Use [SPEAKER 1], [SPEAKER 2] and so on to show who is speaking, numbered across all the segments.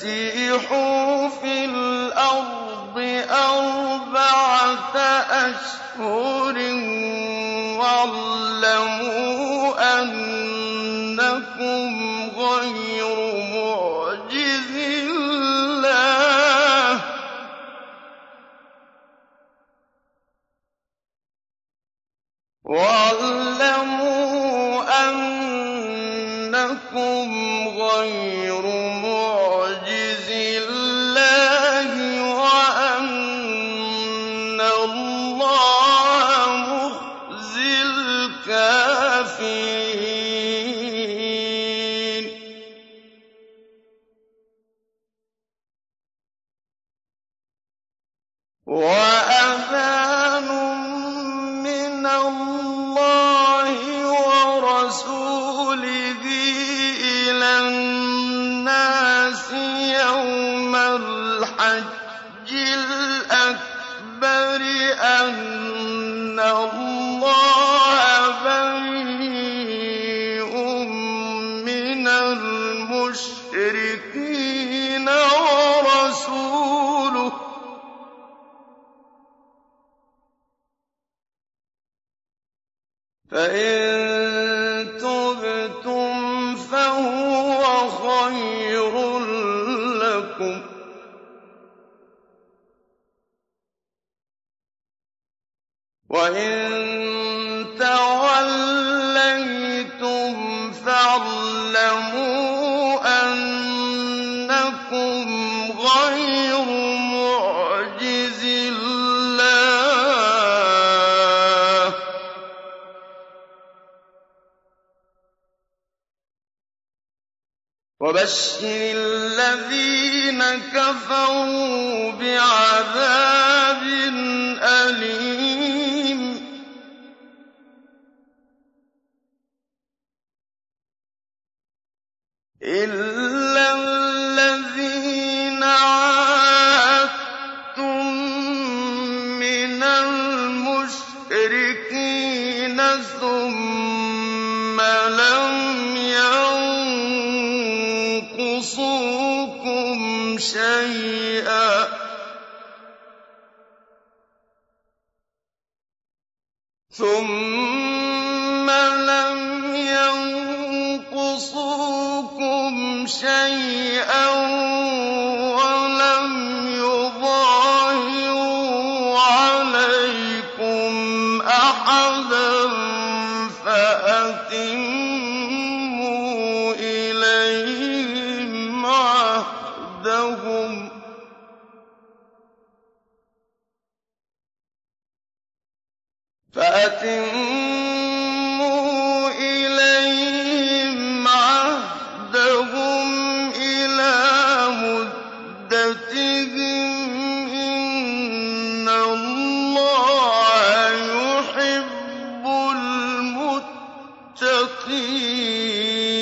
[SPEAKER 1] فسيحوا في الأرض أربعة أشهر بخيل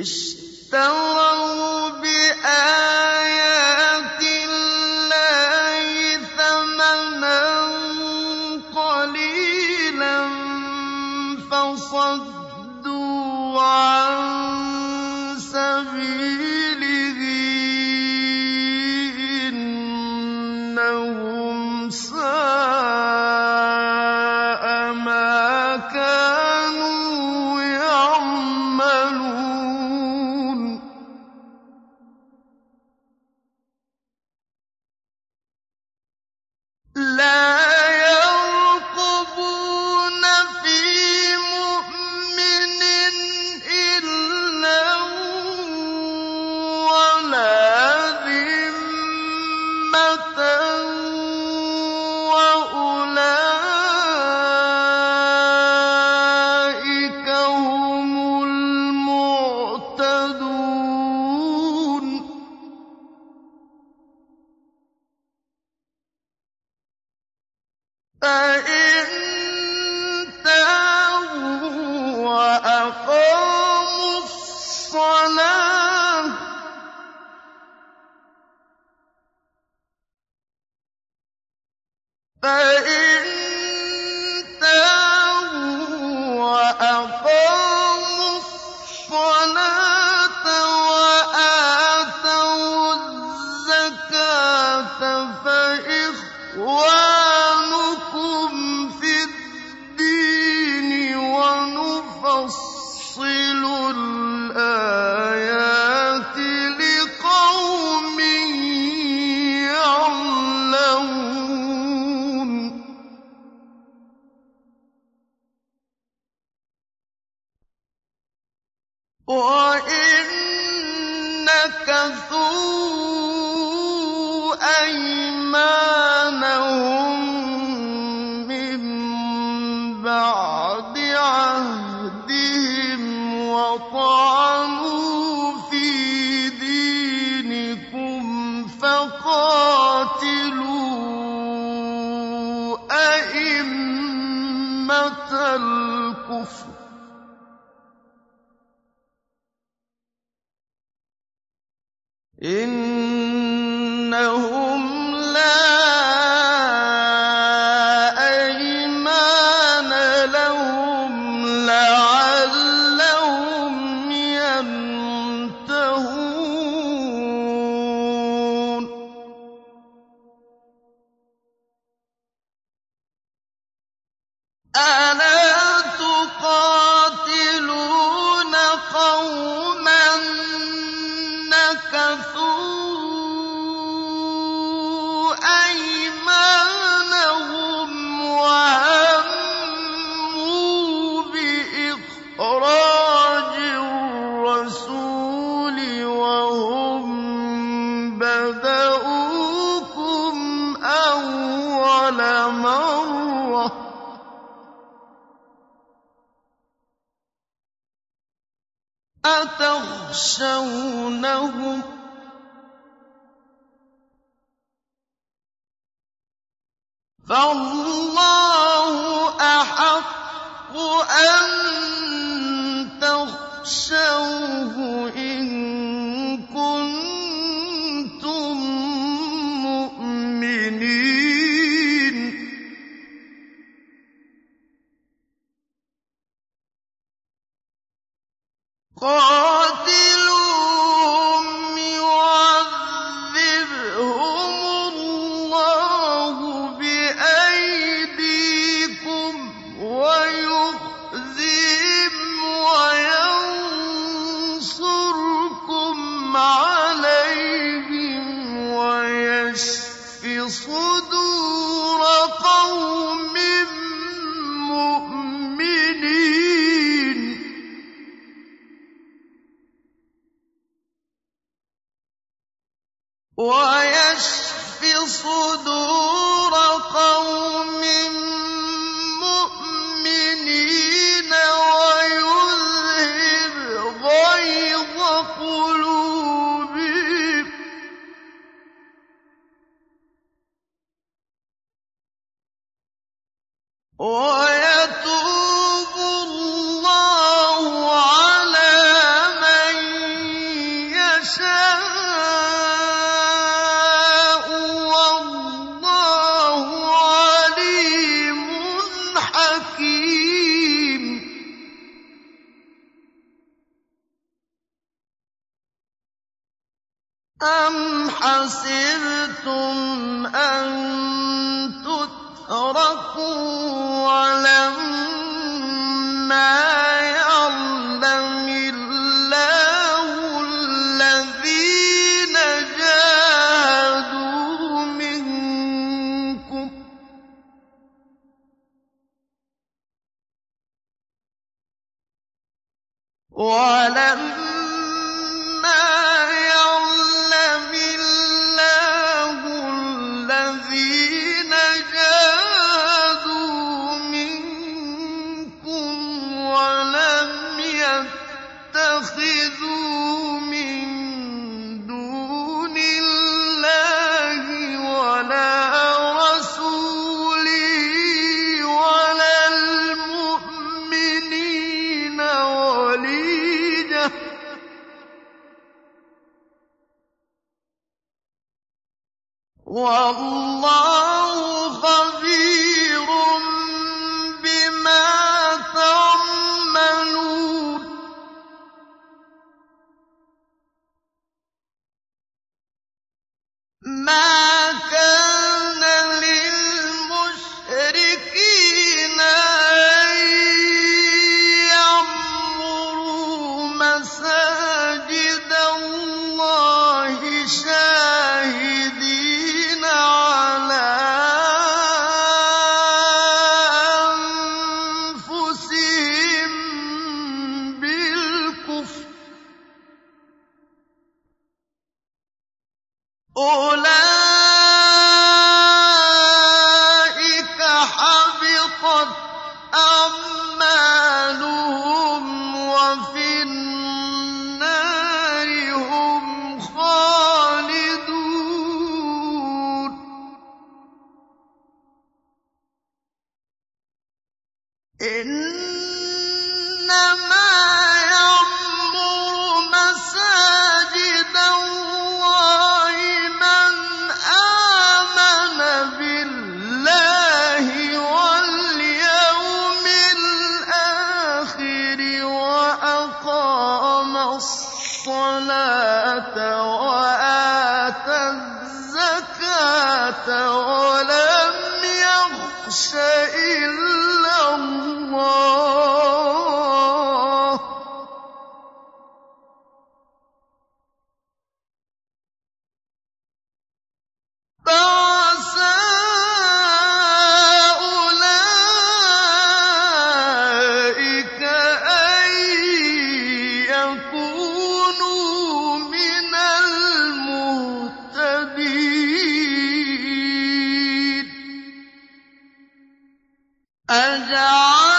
[SPEAKER 1] اشْتَرَوْا بِآيَاتِ أَجَعَلْتُمْ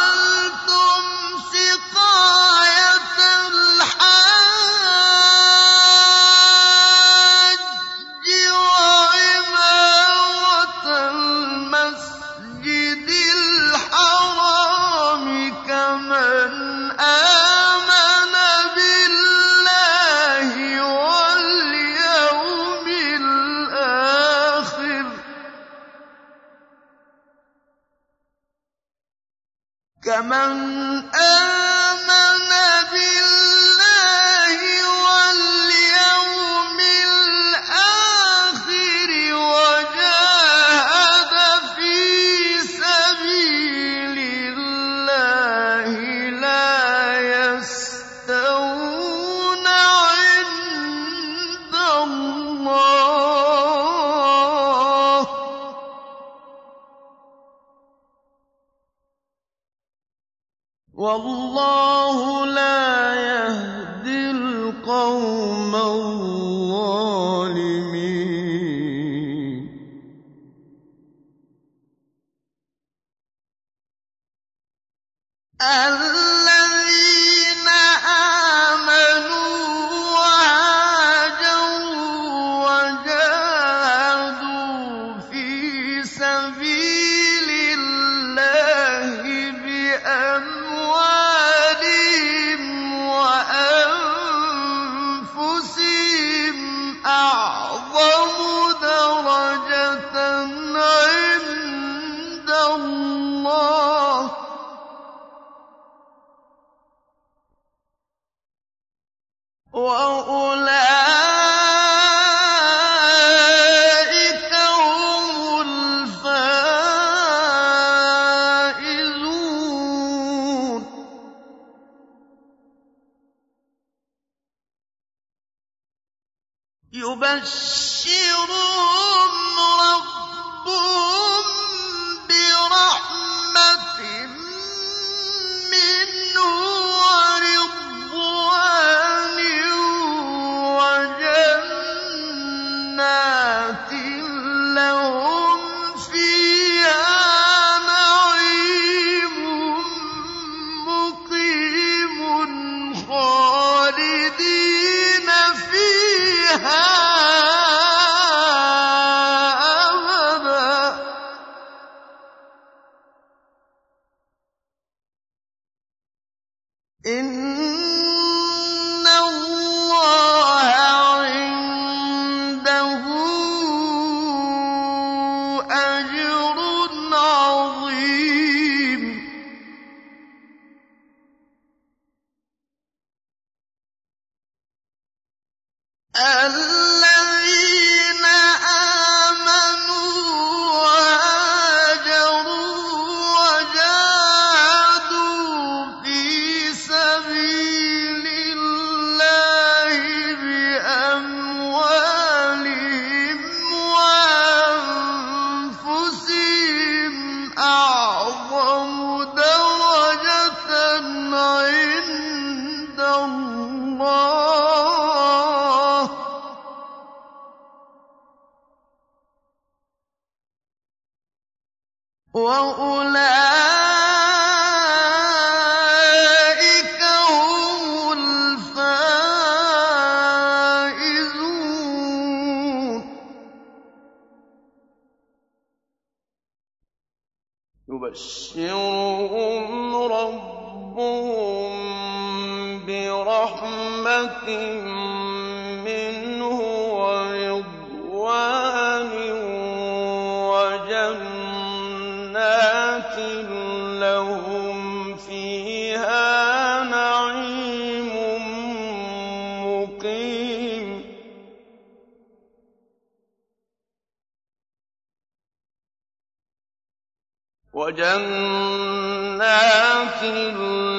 [SPEAKER 1] وجنات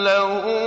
[SPEAKER 1] لهم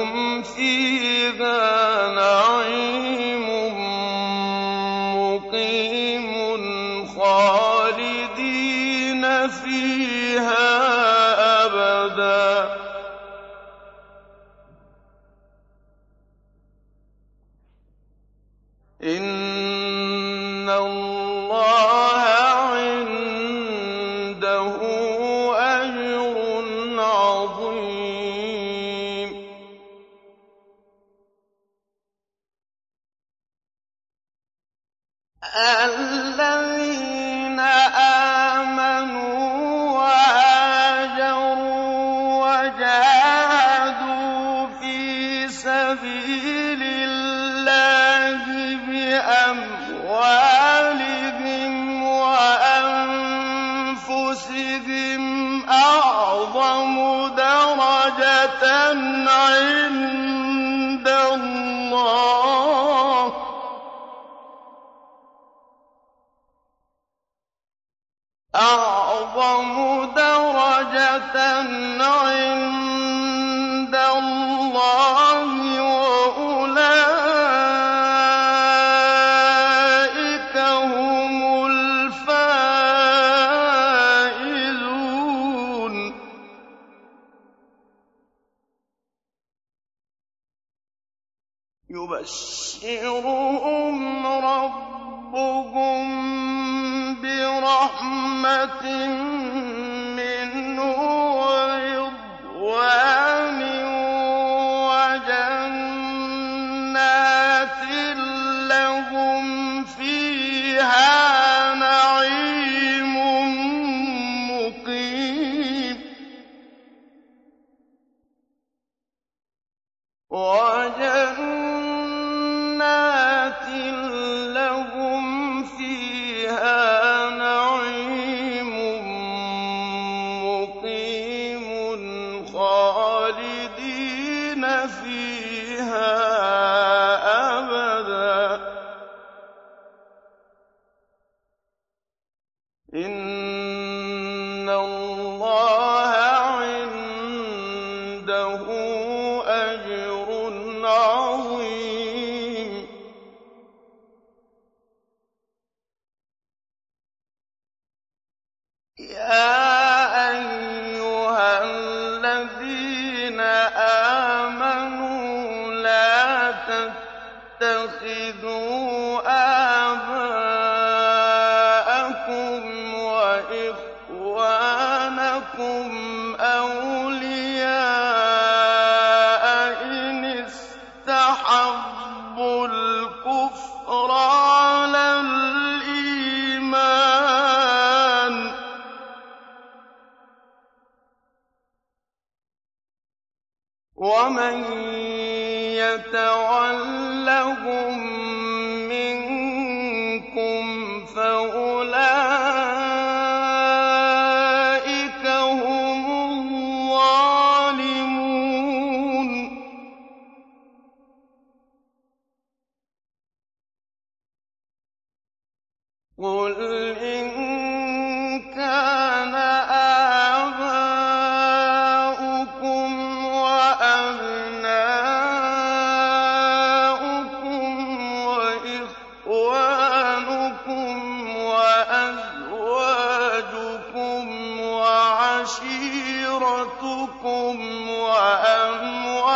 [SPEAKER 1] تجارتكم وأموال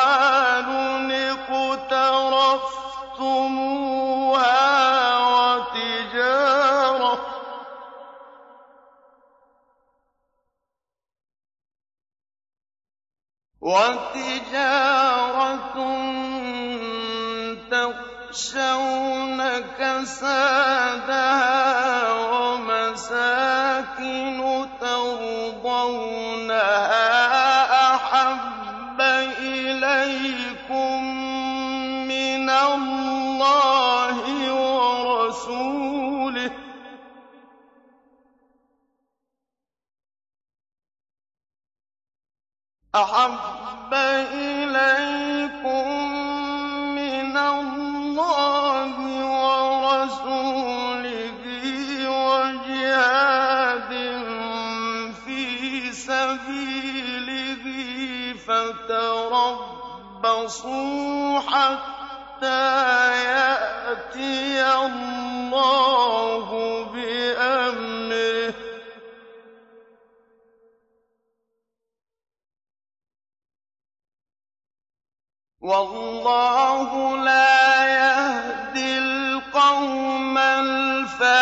[SPEAKER 1] اقترفتموها وتجارة وتجارة يخشون كسادها ومساكن ترضونها أحب إليكم من الله ورسوله. أحب إليكم فتربصوا حتى يأتي الله بأمره. والله لا يهدي القوم الفاسقين.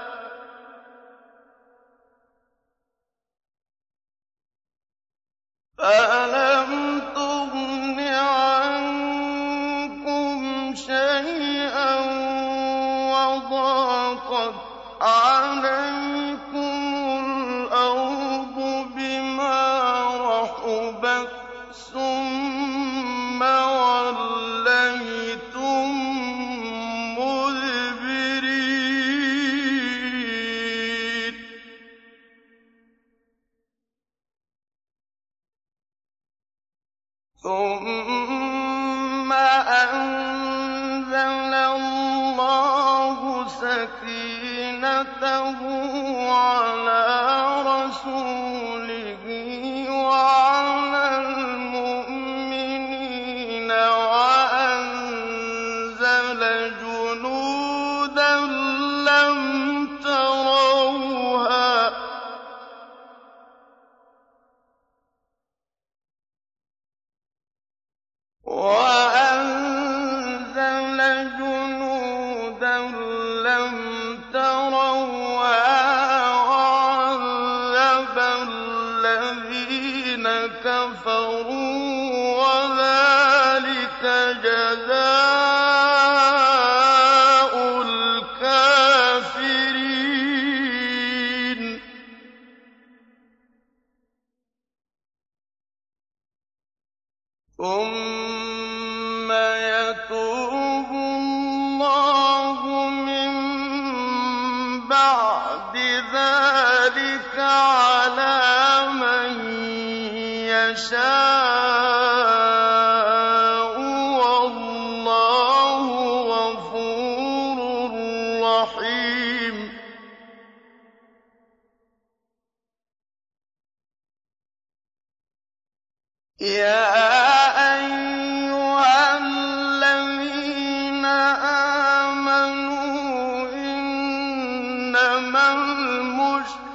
[SPEAKER 1] فلم تغن عنكم شيئا وضاقت عليكم ثم أنزل الله سكينته على رسوله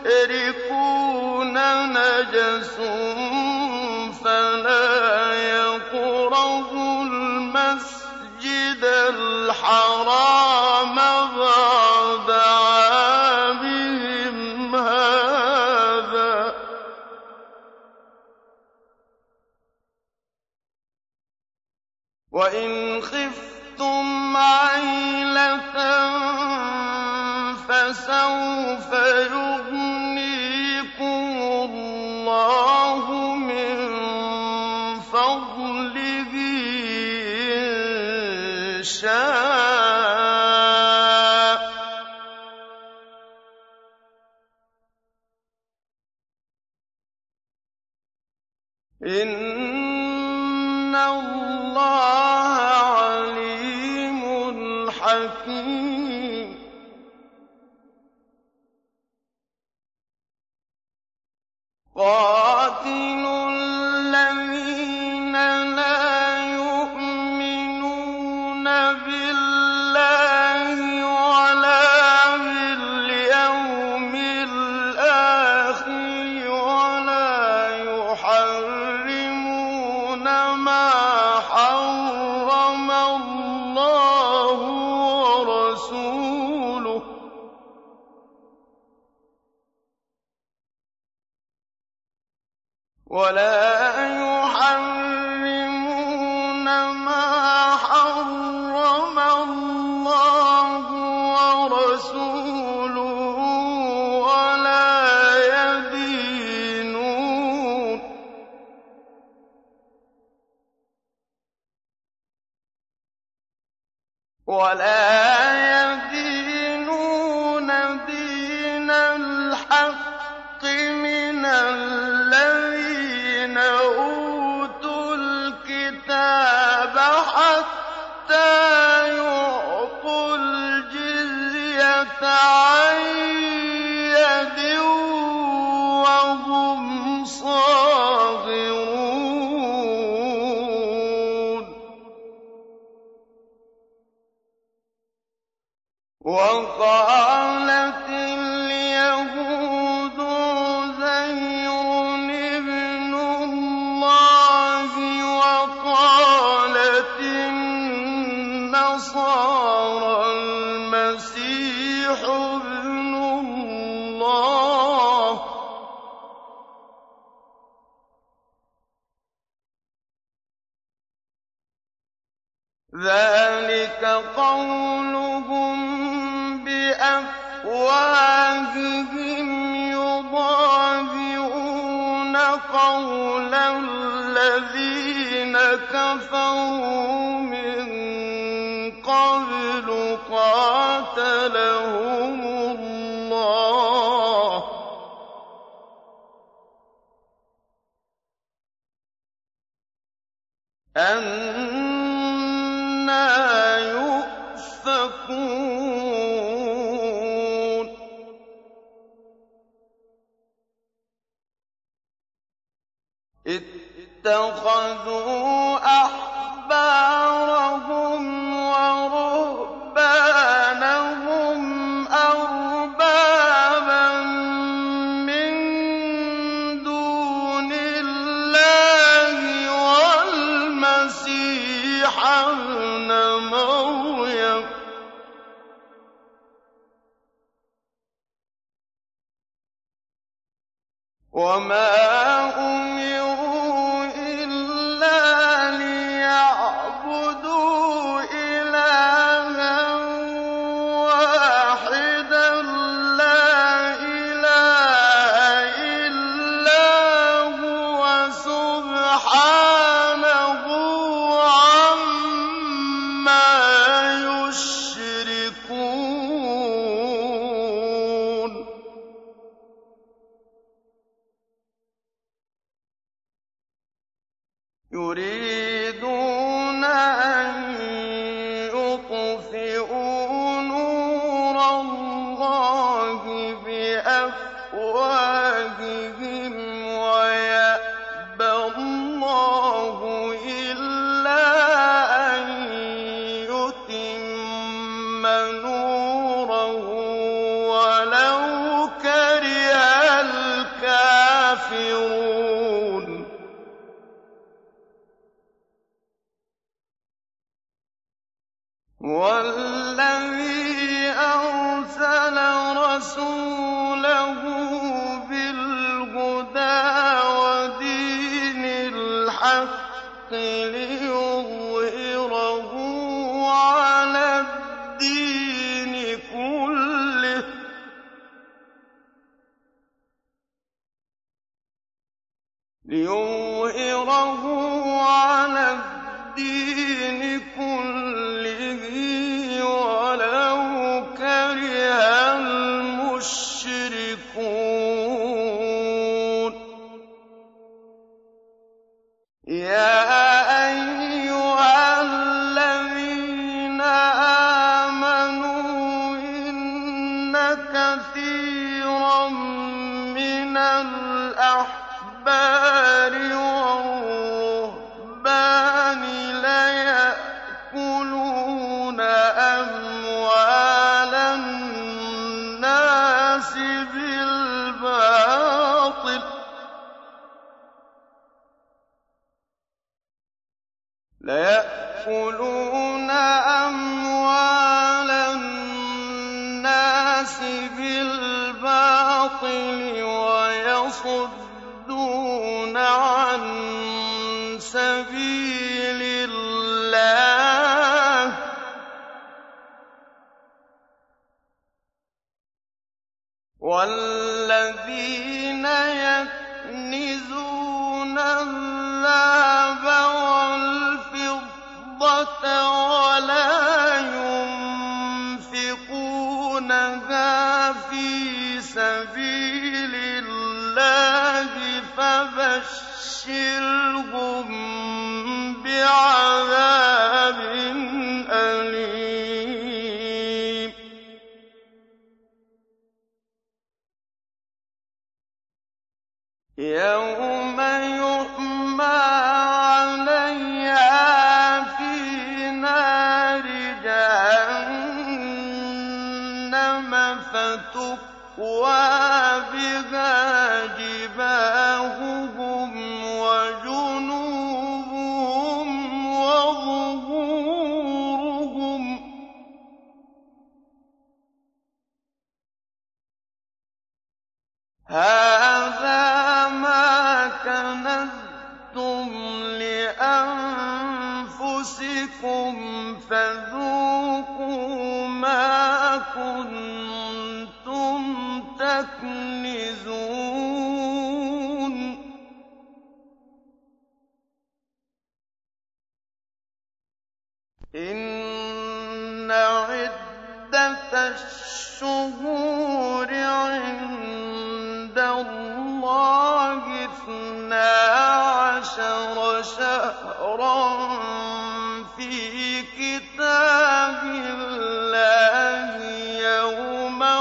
[SPEAKER 1] المشركون نجس فلا يقربوا المسجد الحرام بعد عامهم هذا وإن خفتم عيلة شاء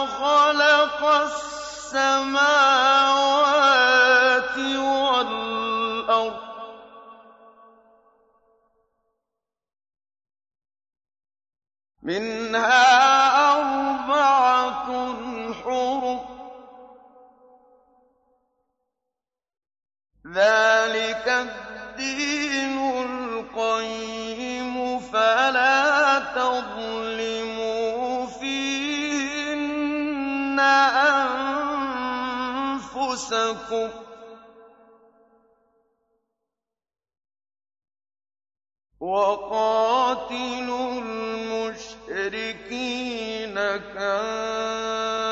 [SPEAKER 1] خَلَقَ السَّمَاوَاتِ وَالْأَرْضَ ۚ. مِنْهَا أَرْبَعَةٌ حُرُمٌ ۚ. ذَٰلِكَ الدِّينُ الْقَيِّمُ. فَلَا أنفسكم. وقاتلوا المشركين كافة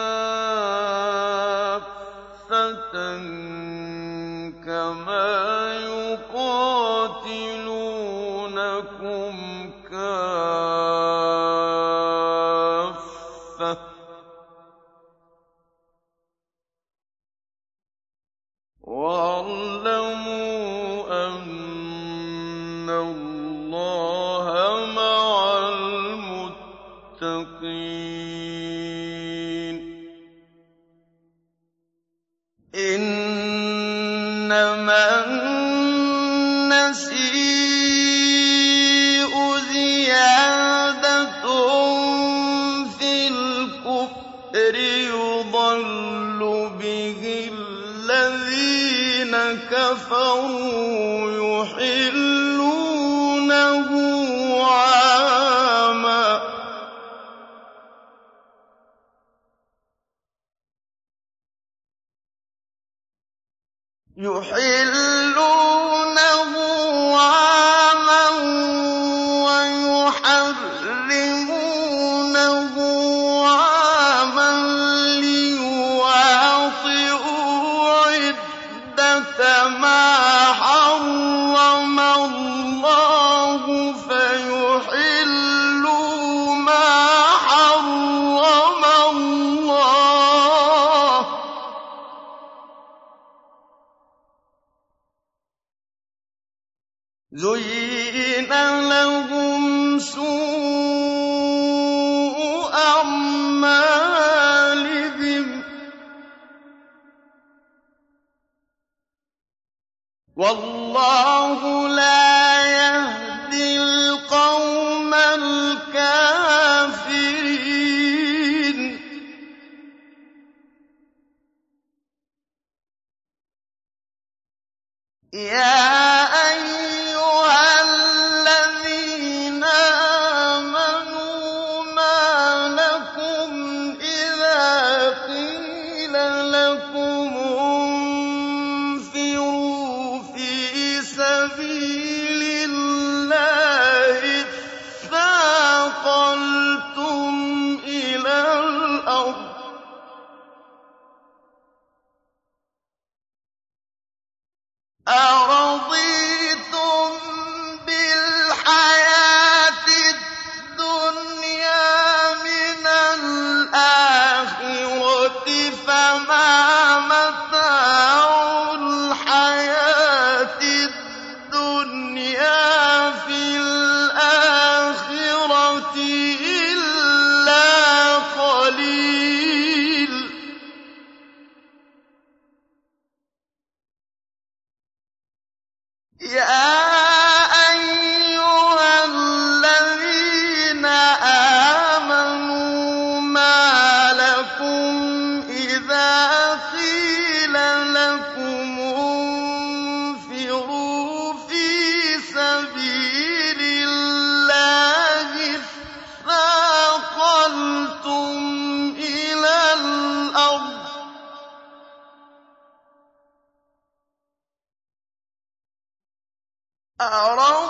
[SPEAKER 1] أَرَضِيتُم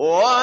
[SPEAKER 1] What?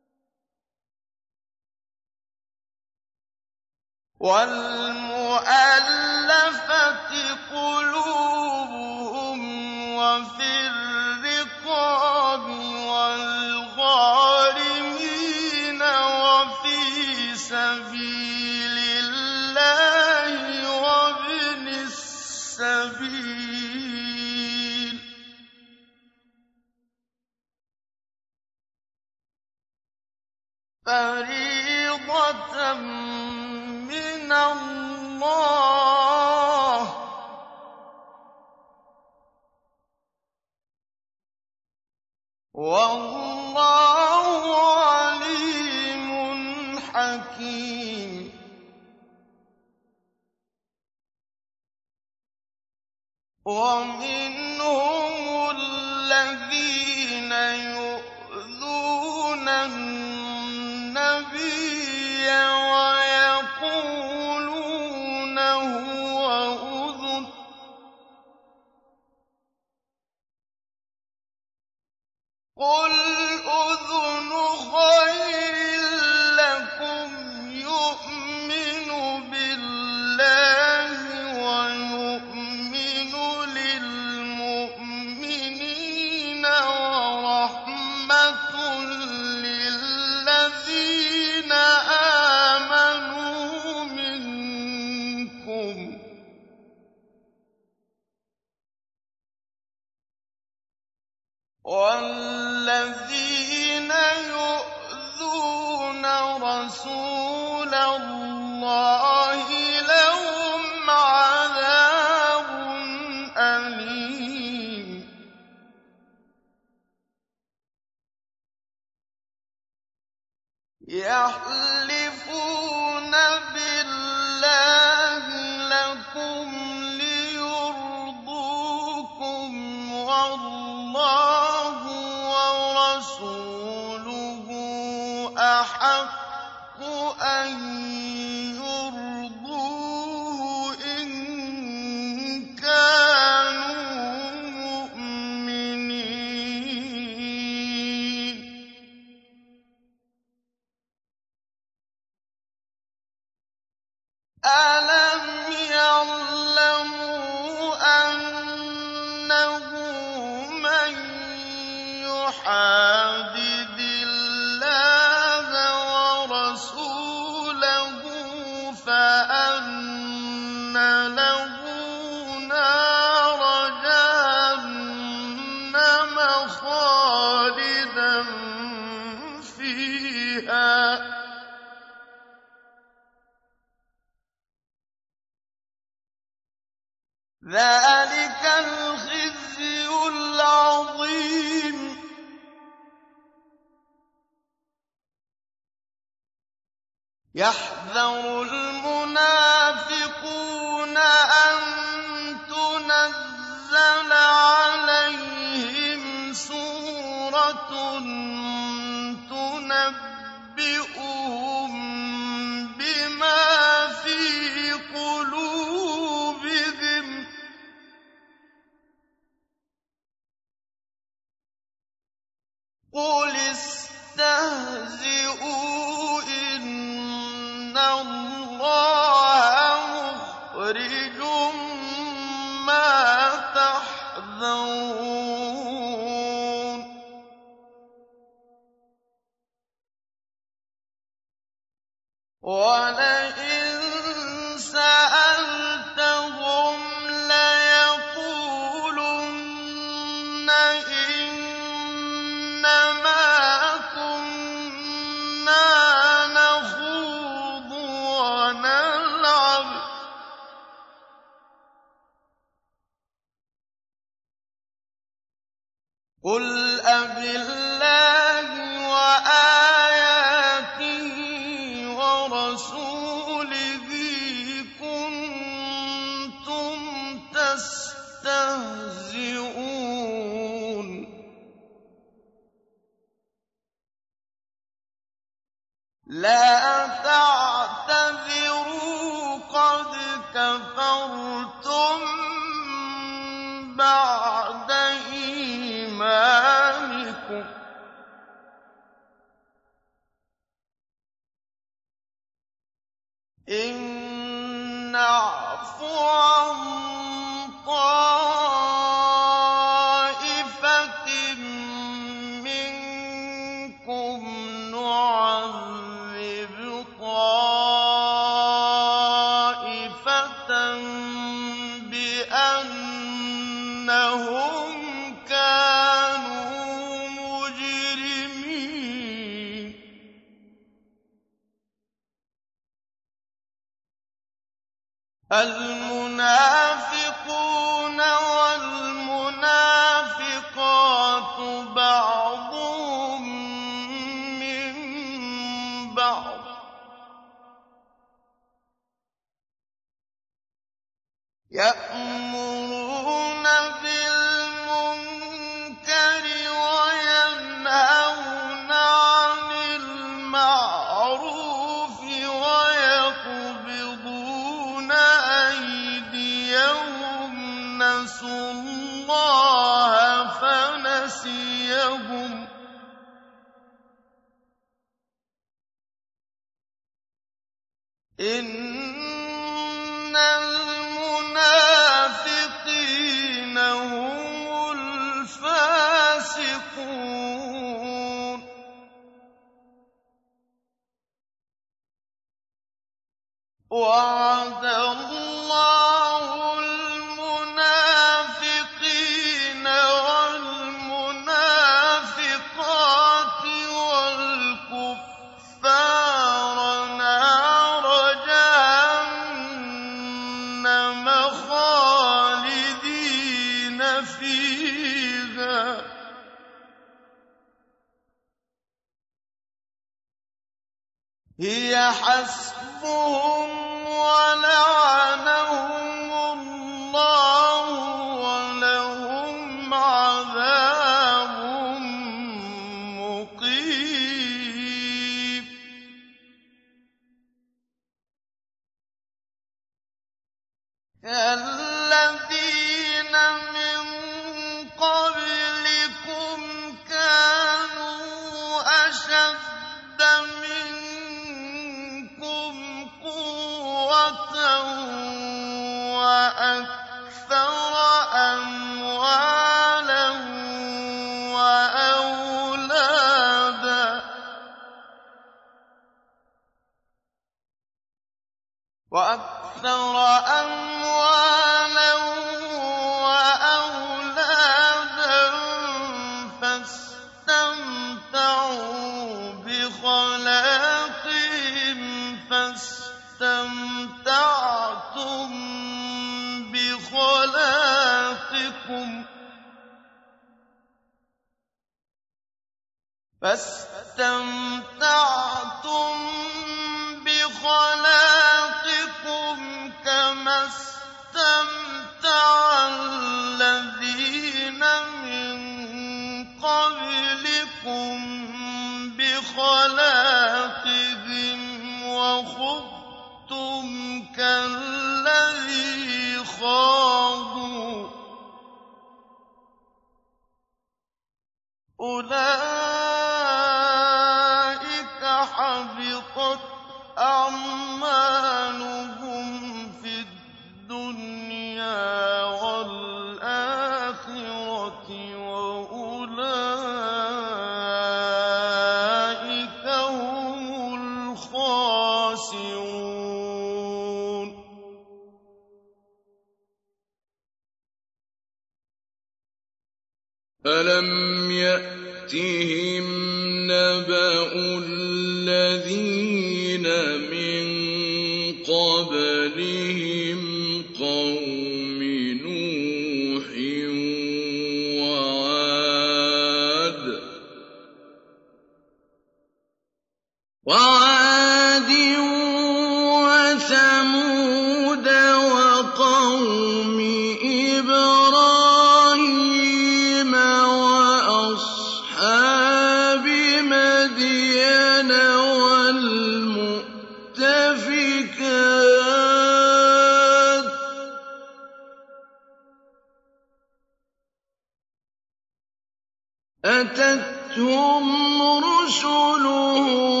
[SPEAKER 1] أَتَتْهُمْ رُسُلُهُم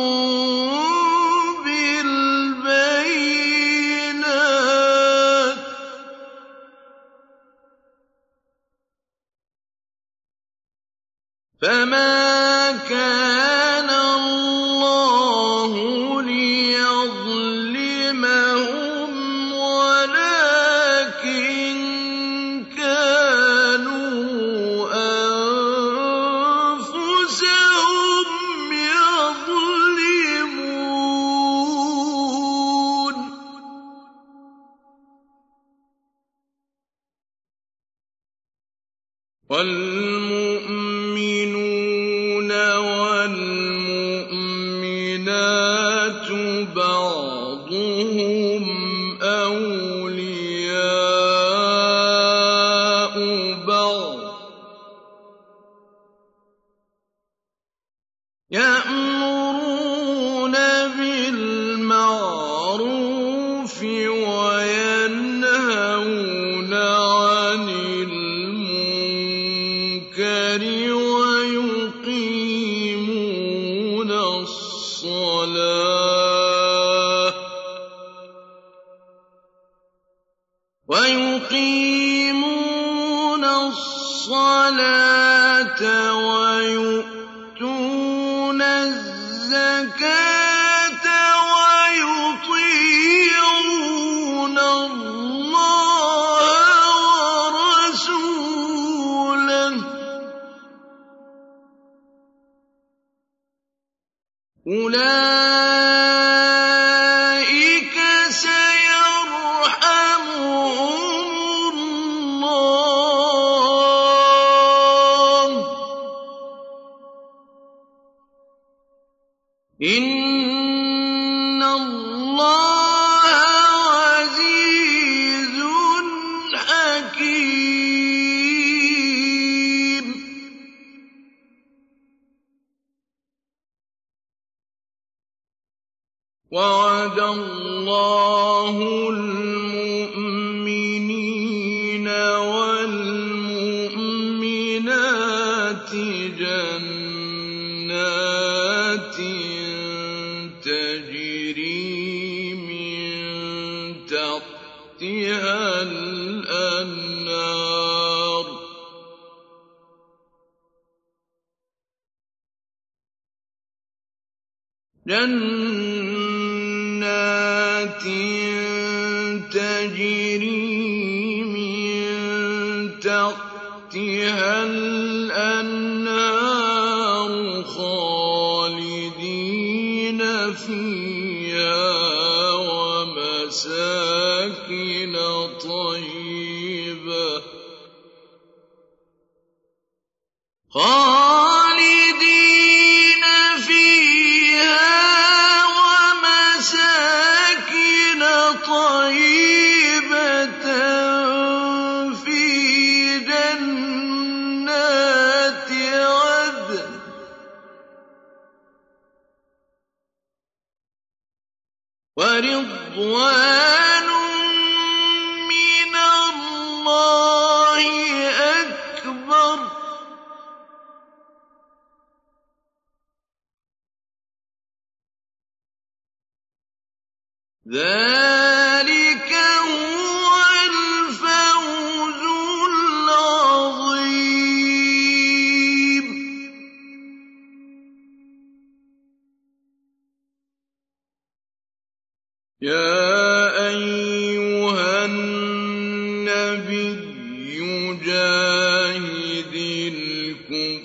[SPEAKER 1] النبي جاهد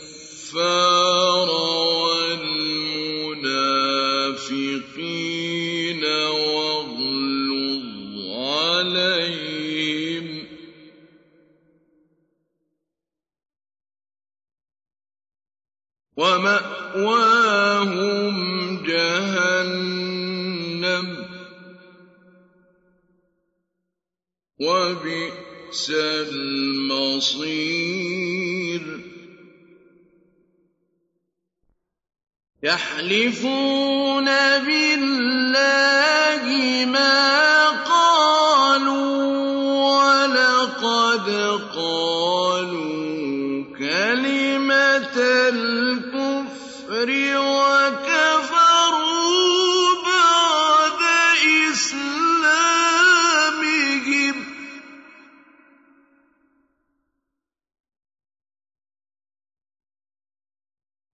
[SPEAKER 1] الكفار والمنافقين واغلظ عليهم. ومأواهم يحلفون بالله ما قالوا ولقد قالوا كلمة الكفر وكفروا بعد إسلامهم.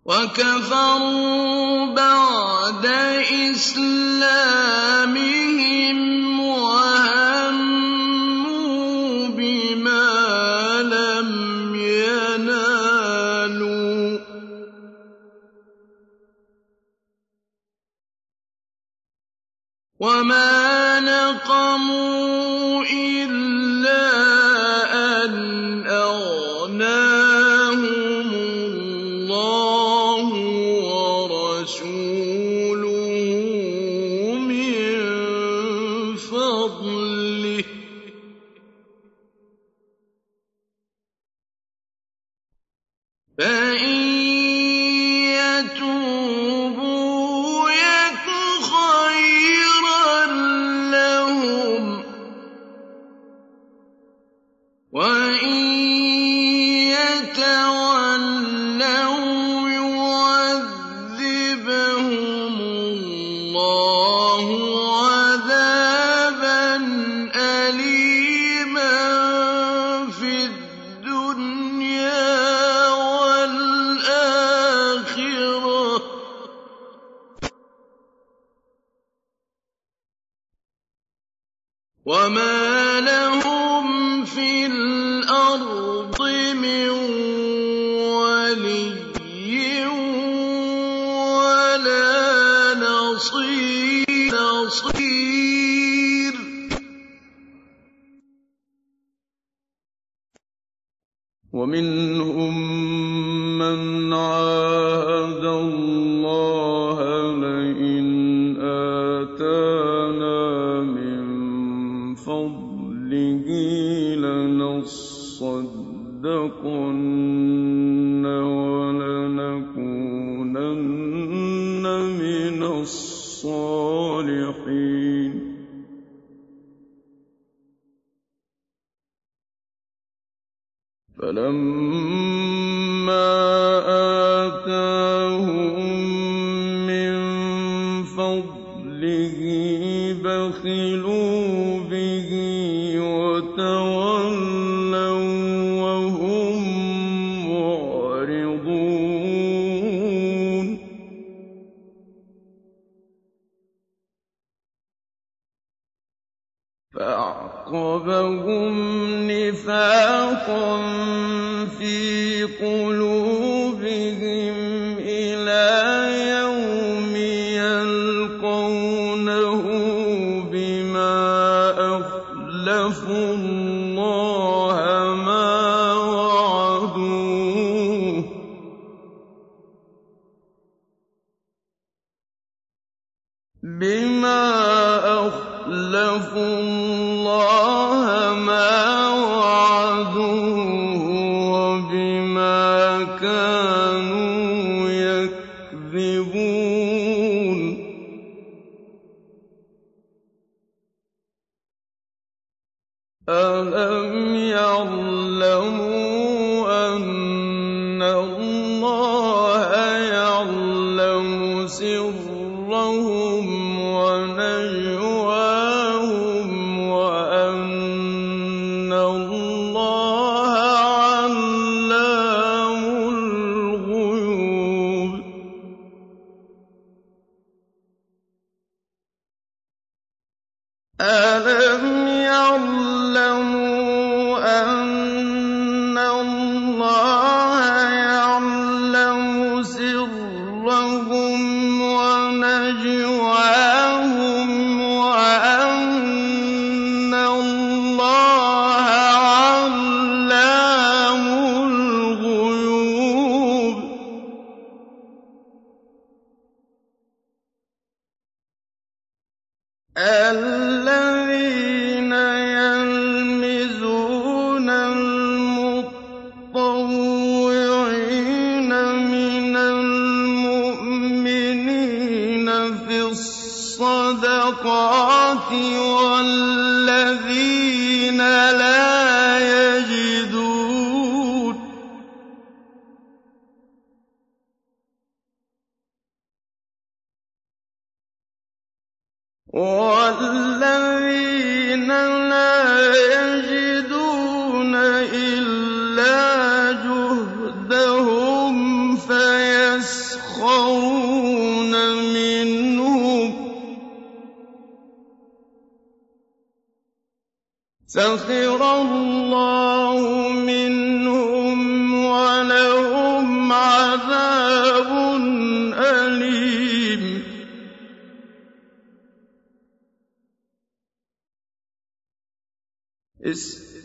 [SPEAKER 1] وكفروا الإسلام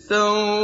[SPEAKER 1] استغفر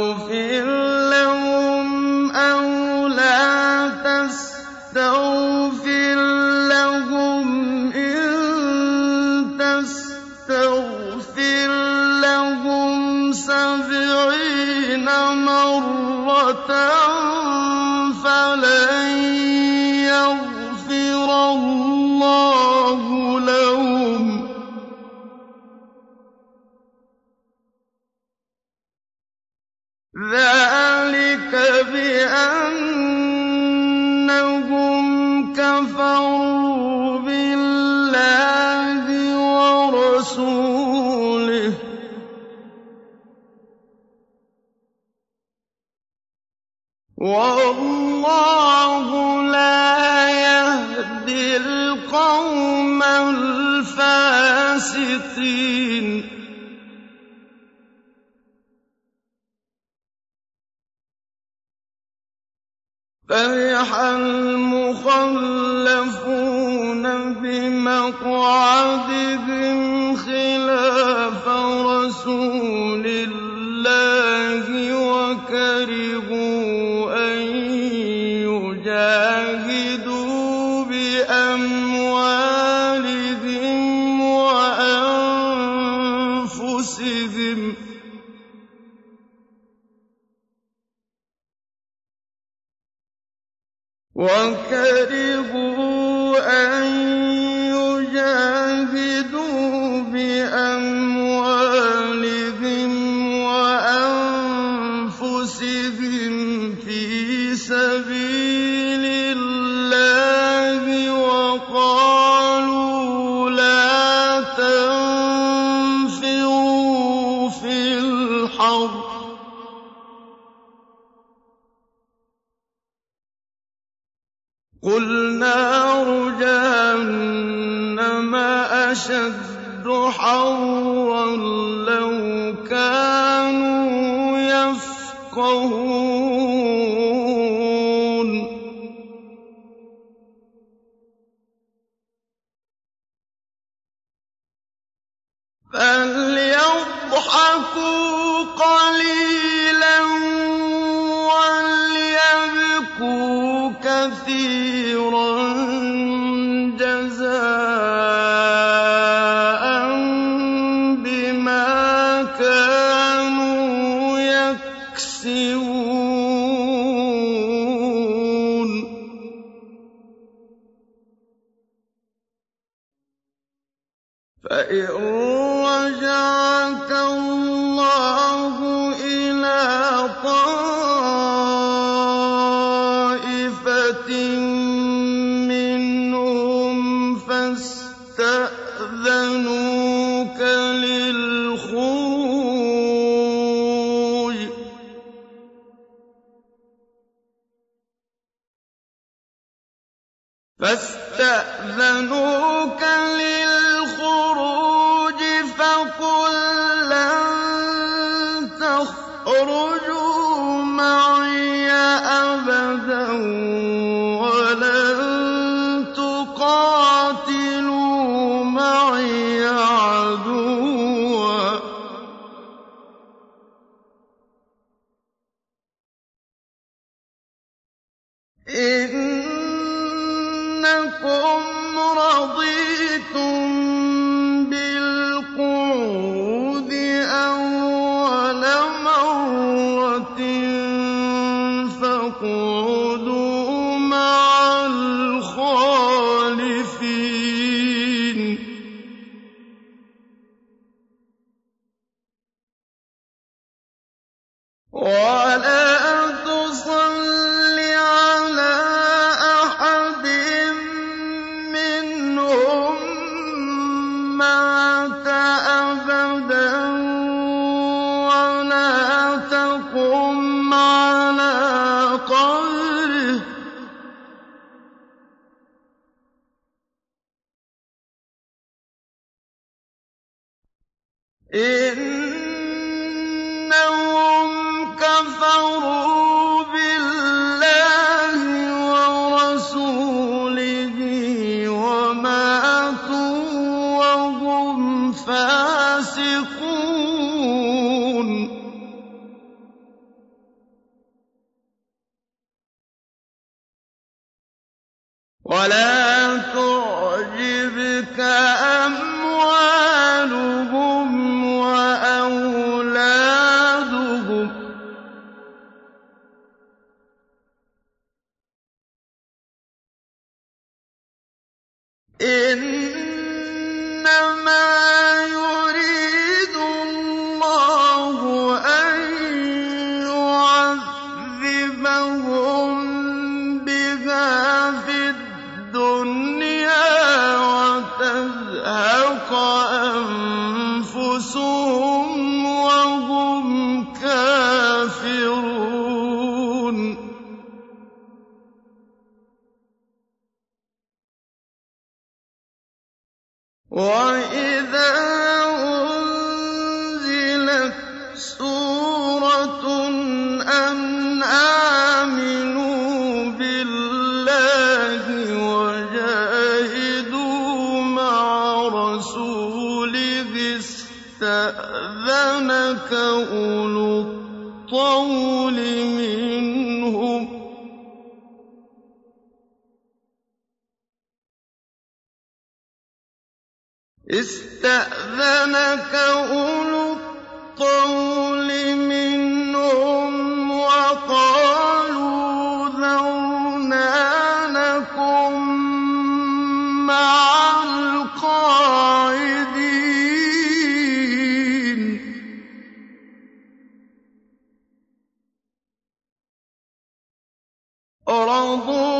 [SPEAKER 1] الأرض. قل نار جهنم أشد حرا لو كانوا يفقهون. فليضحكوا أُولُو الطَّوْلِ مِنْهُمْ ۖ وَقَالُوا رَضُوا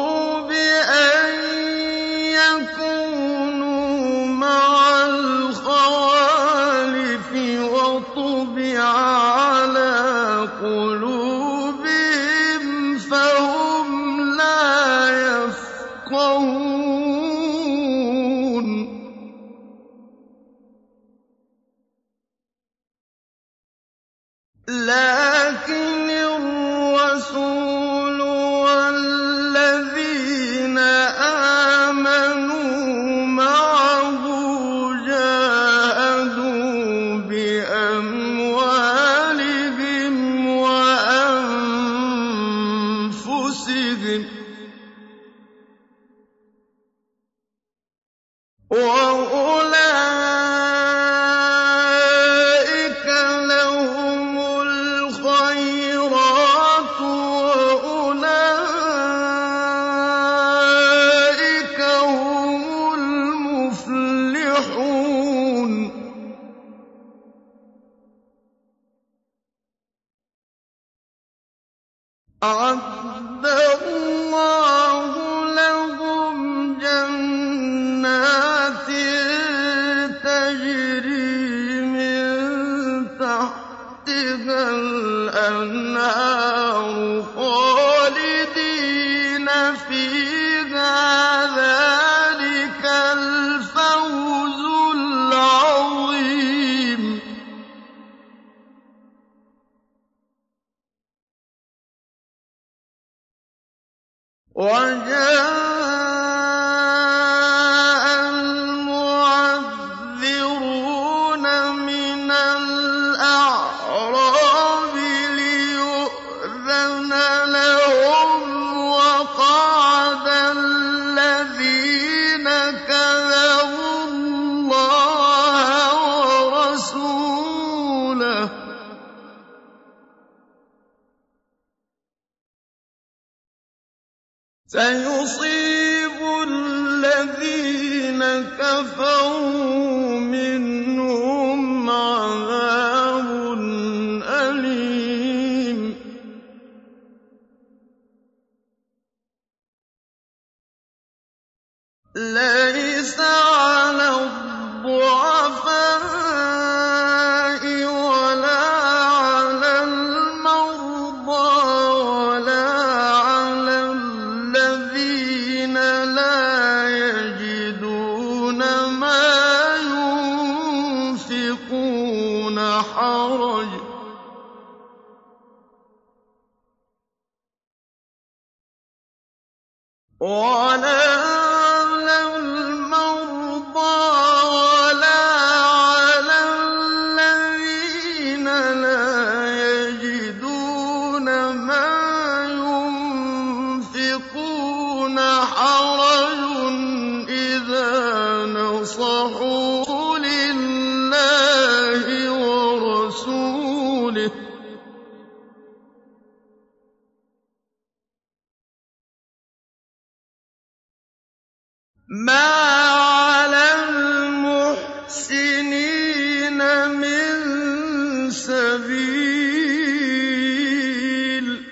[SPEAKER 1] سَبِيلٍ ۚ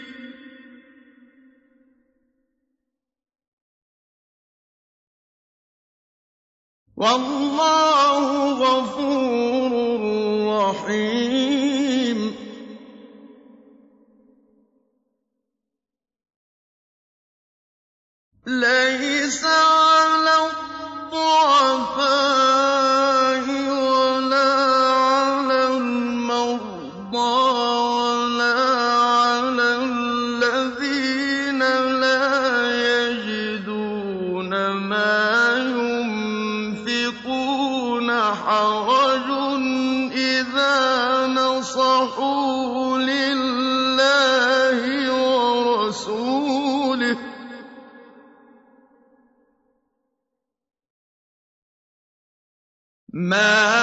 [SPEAKER 1] وَاللَّهُ غَفُورٌ رَّحِيمٌ. لَيْسَ عَلَى الضُّعَفَاءِ مَا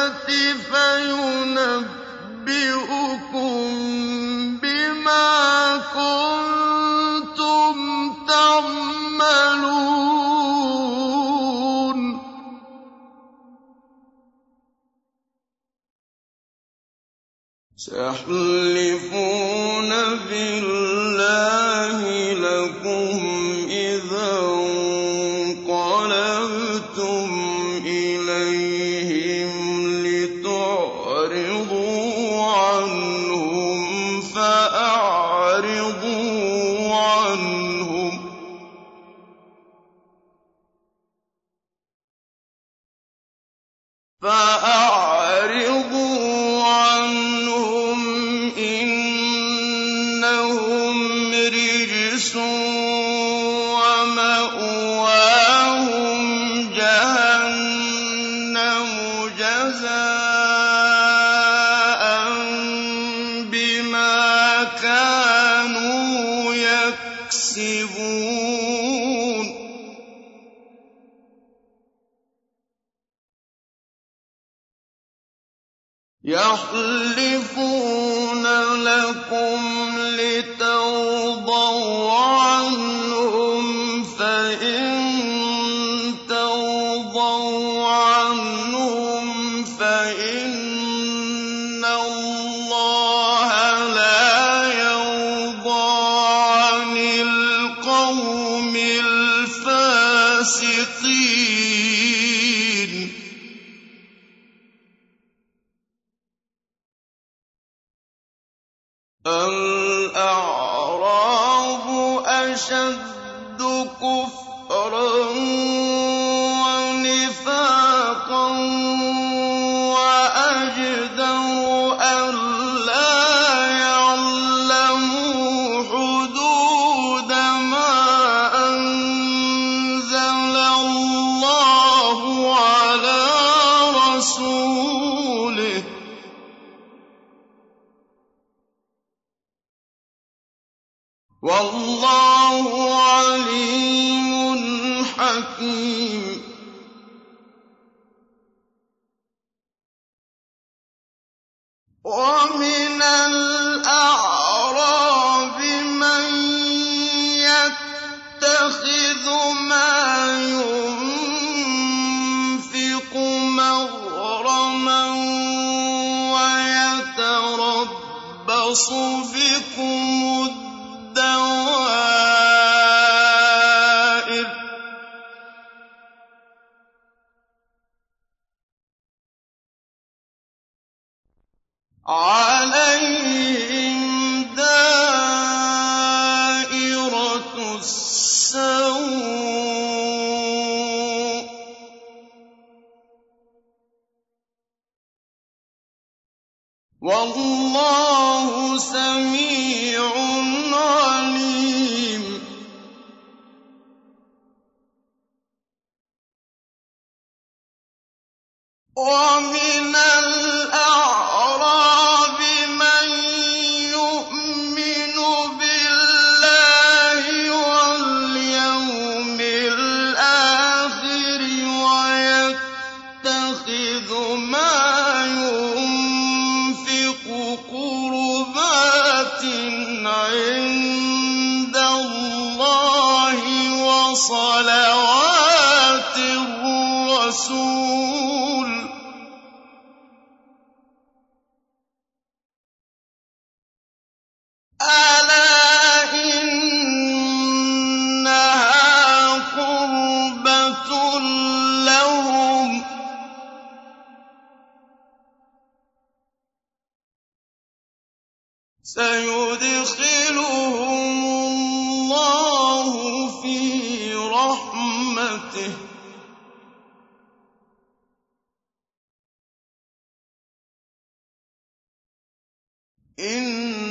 [SPEAKER 1] وَالشَّهَادَةِ سَيُدْخِلُهُمُ اللَّهُ فِي رَحْمَتِهِ ۗ. إِنَّ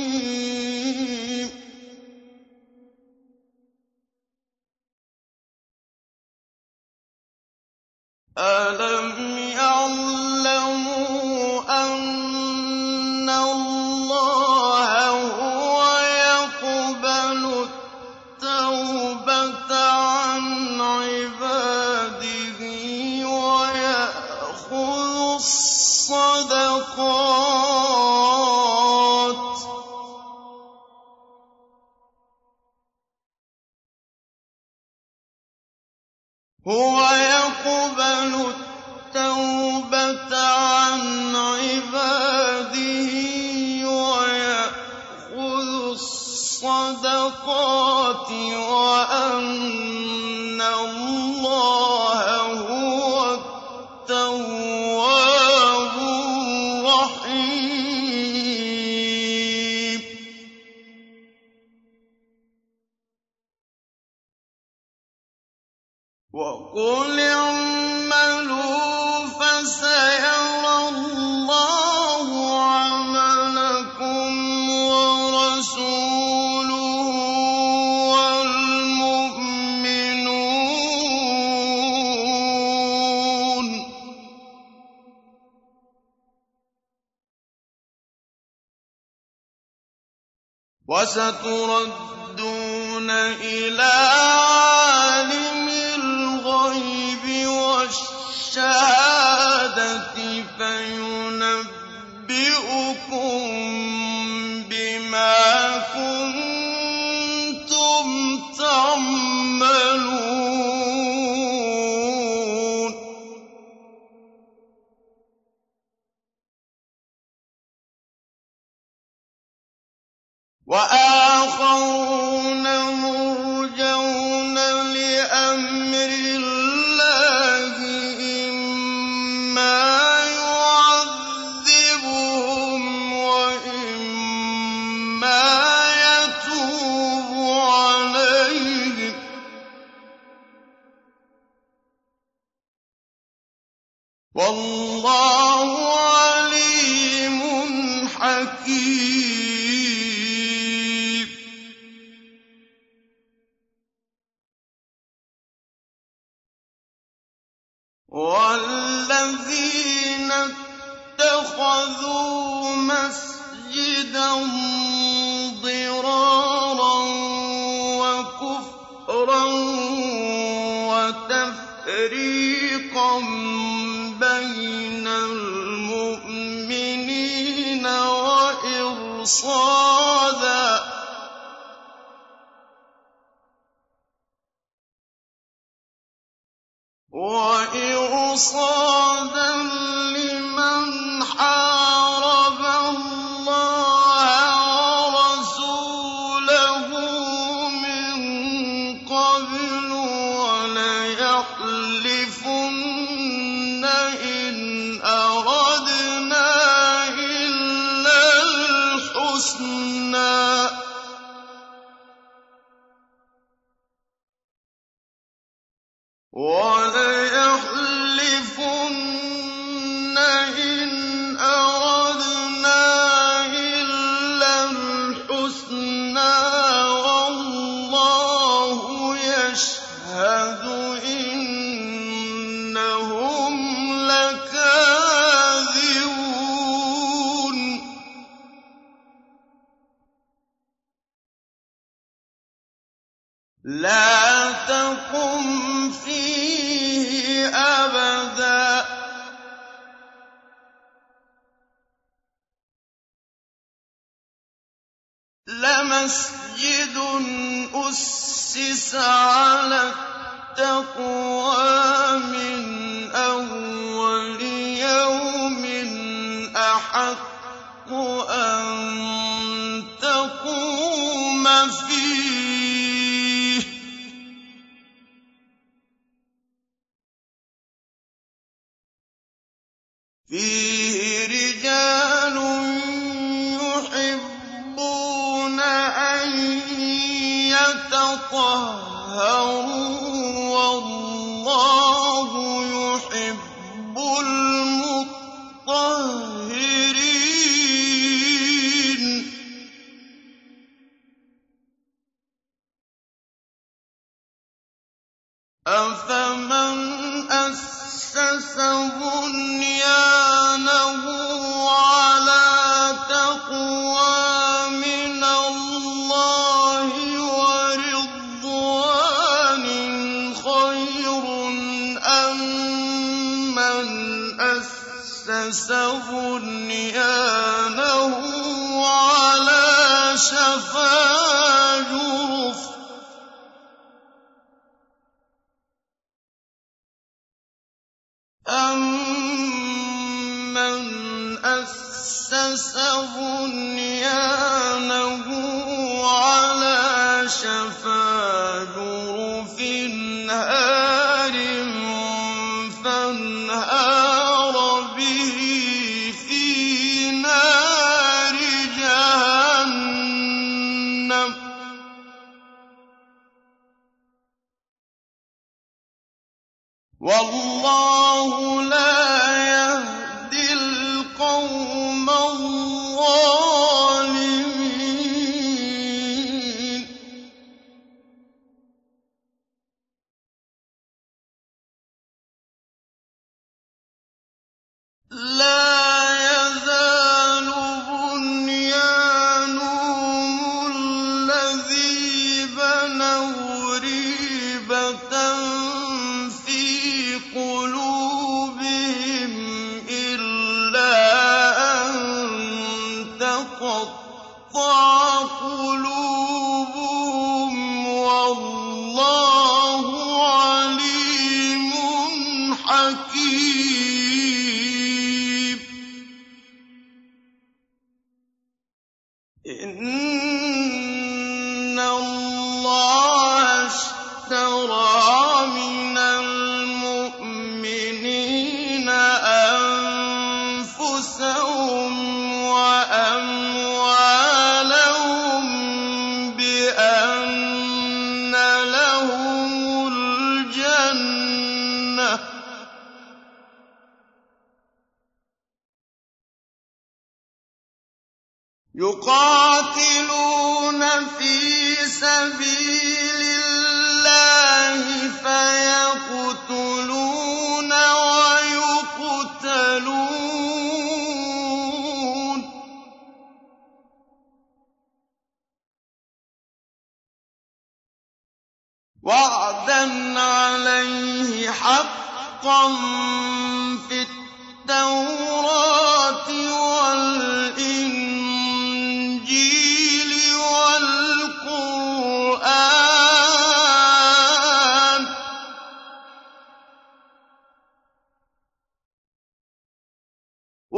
[SPEAKER 1] أَلَمْ تشهد إنهم لكاذبون. لا تقم فيه أبدا. لمسجد أسر أسس على التقوى من أول يوم أحق أن قهروا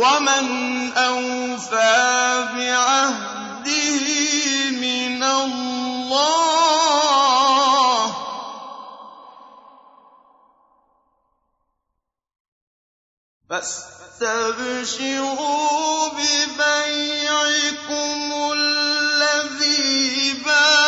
[SPEAKER 1] ومن اوفى بعهده من الله فاستبشروا ببيعكم الذي بايعتم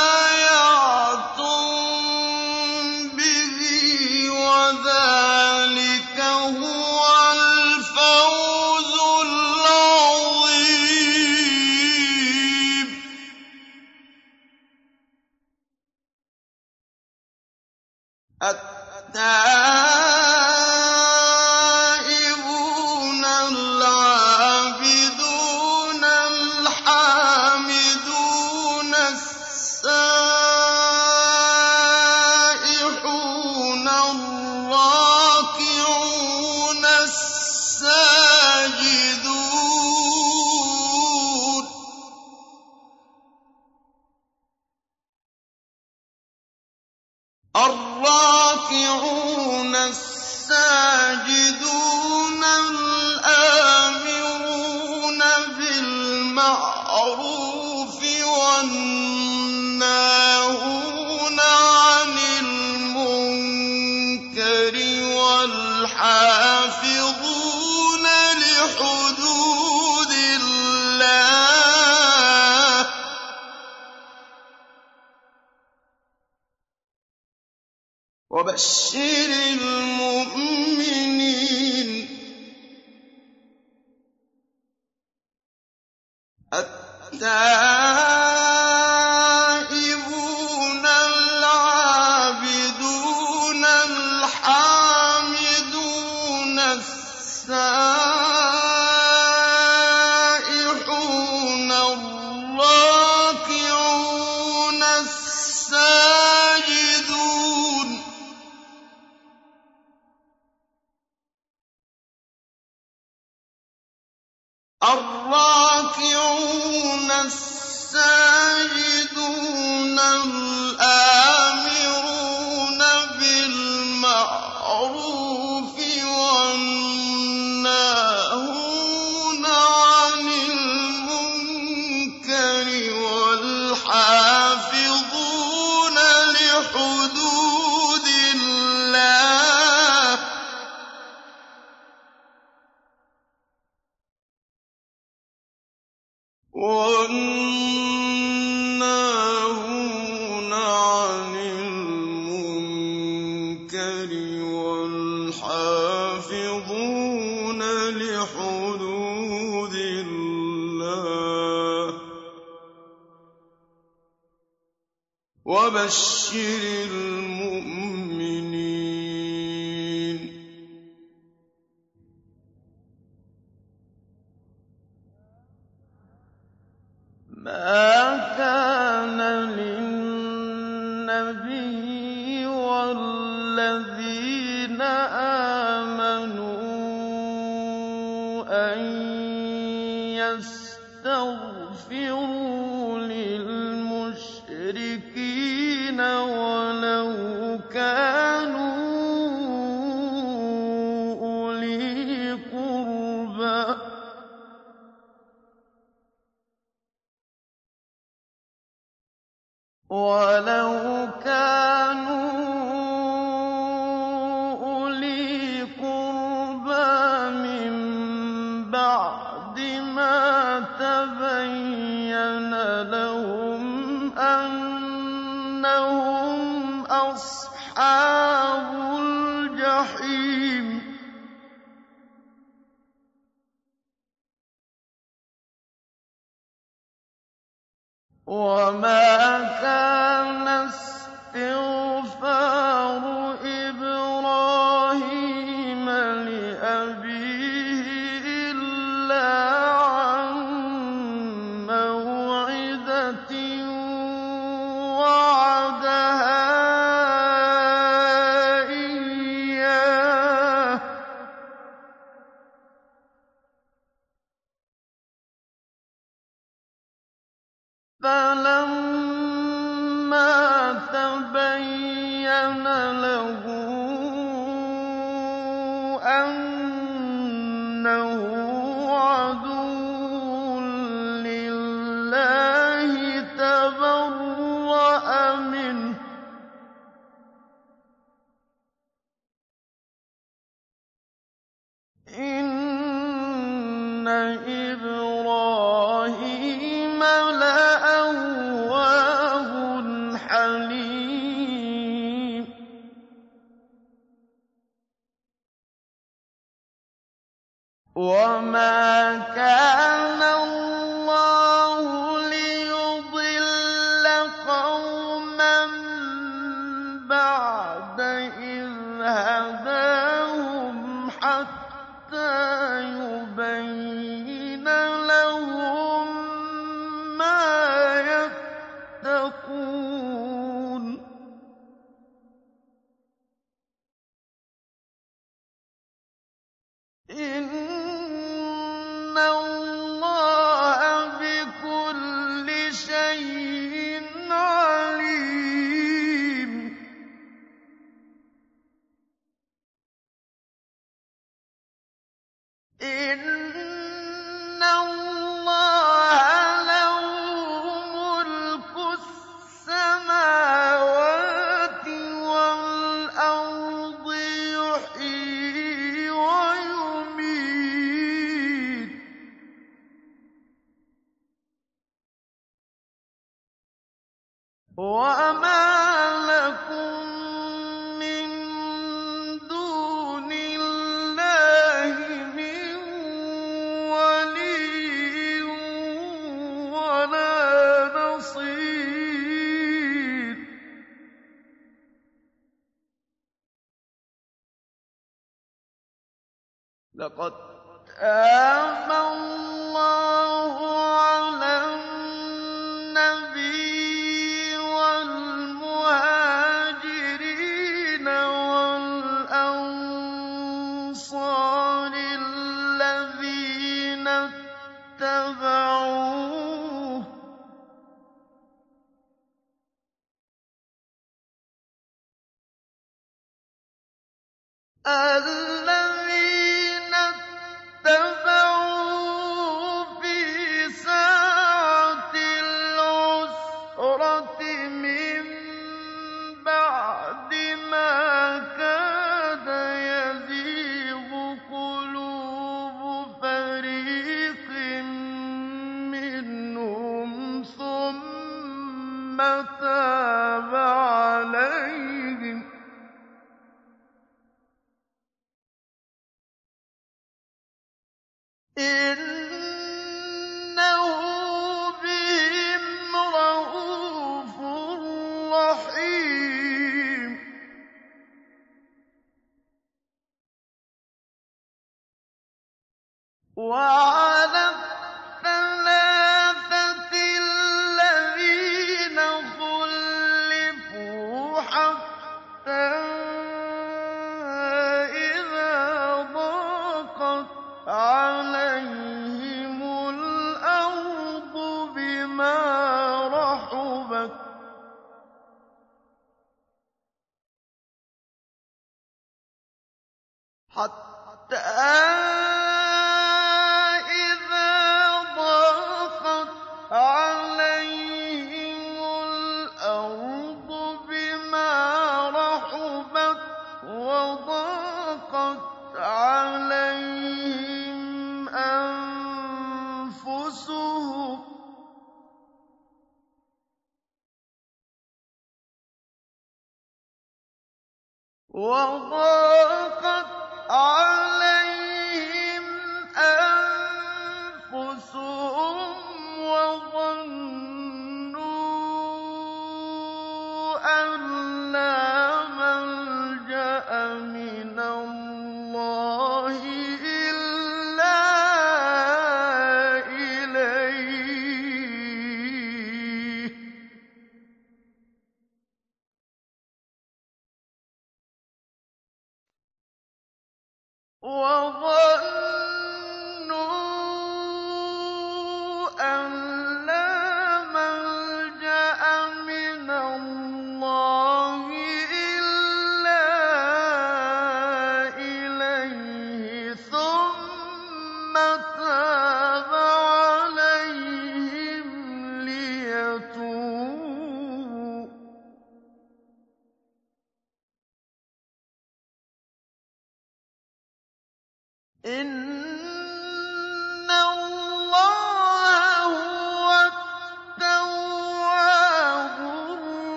[SPEAKER 1] وَمَا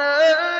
[SPEAKER 1] يَغِيظُ